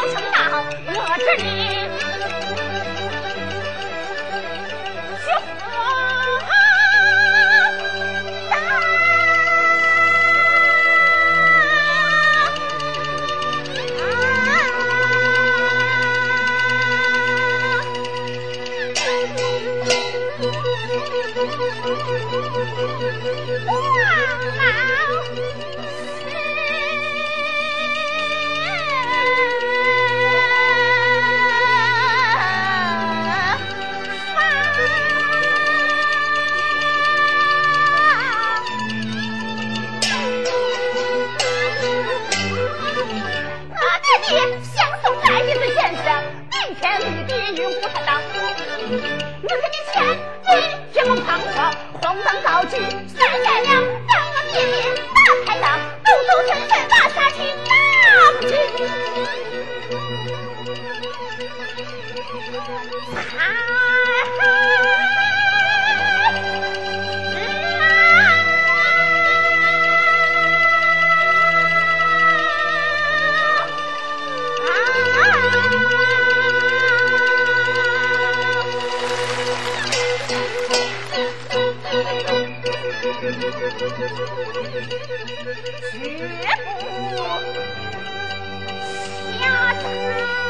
高声道：“我这里是花灯，啊！”千里地狱无他当你看你现在的天蒙蒙光光当道三言两让我爹爹把我抬上抖神神打下去打绝不下榻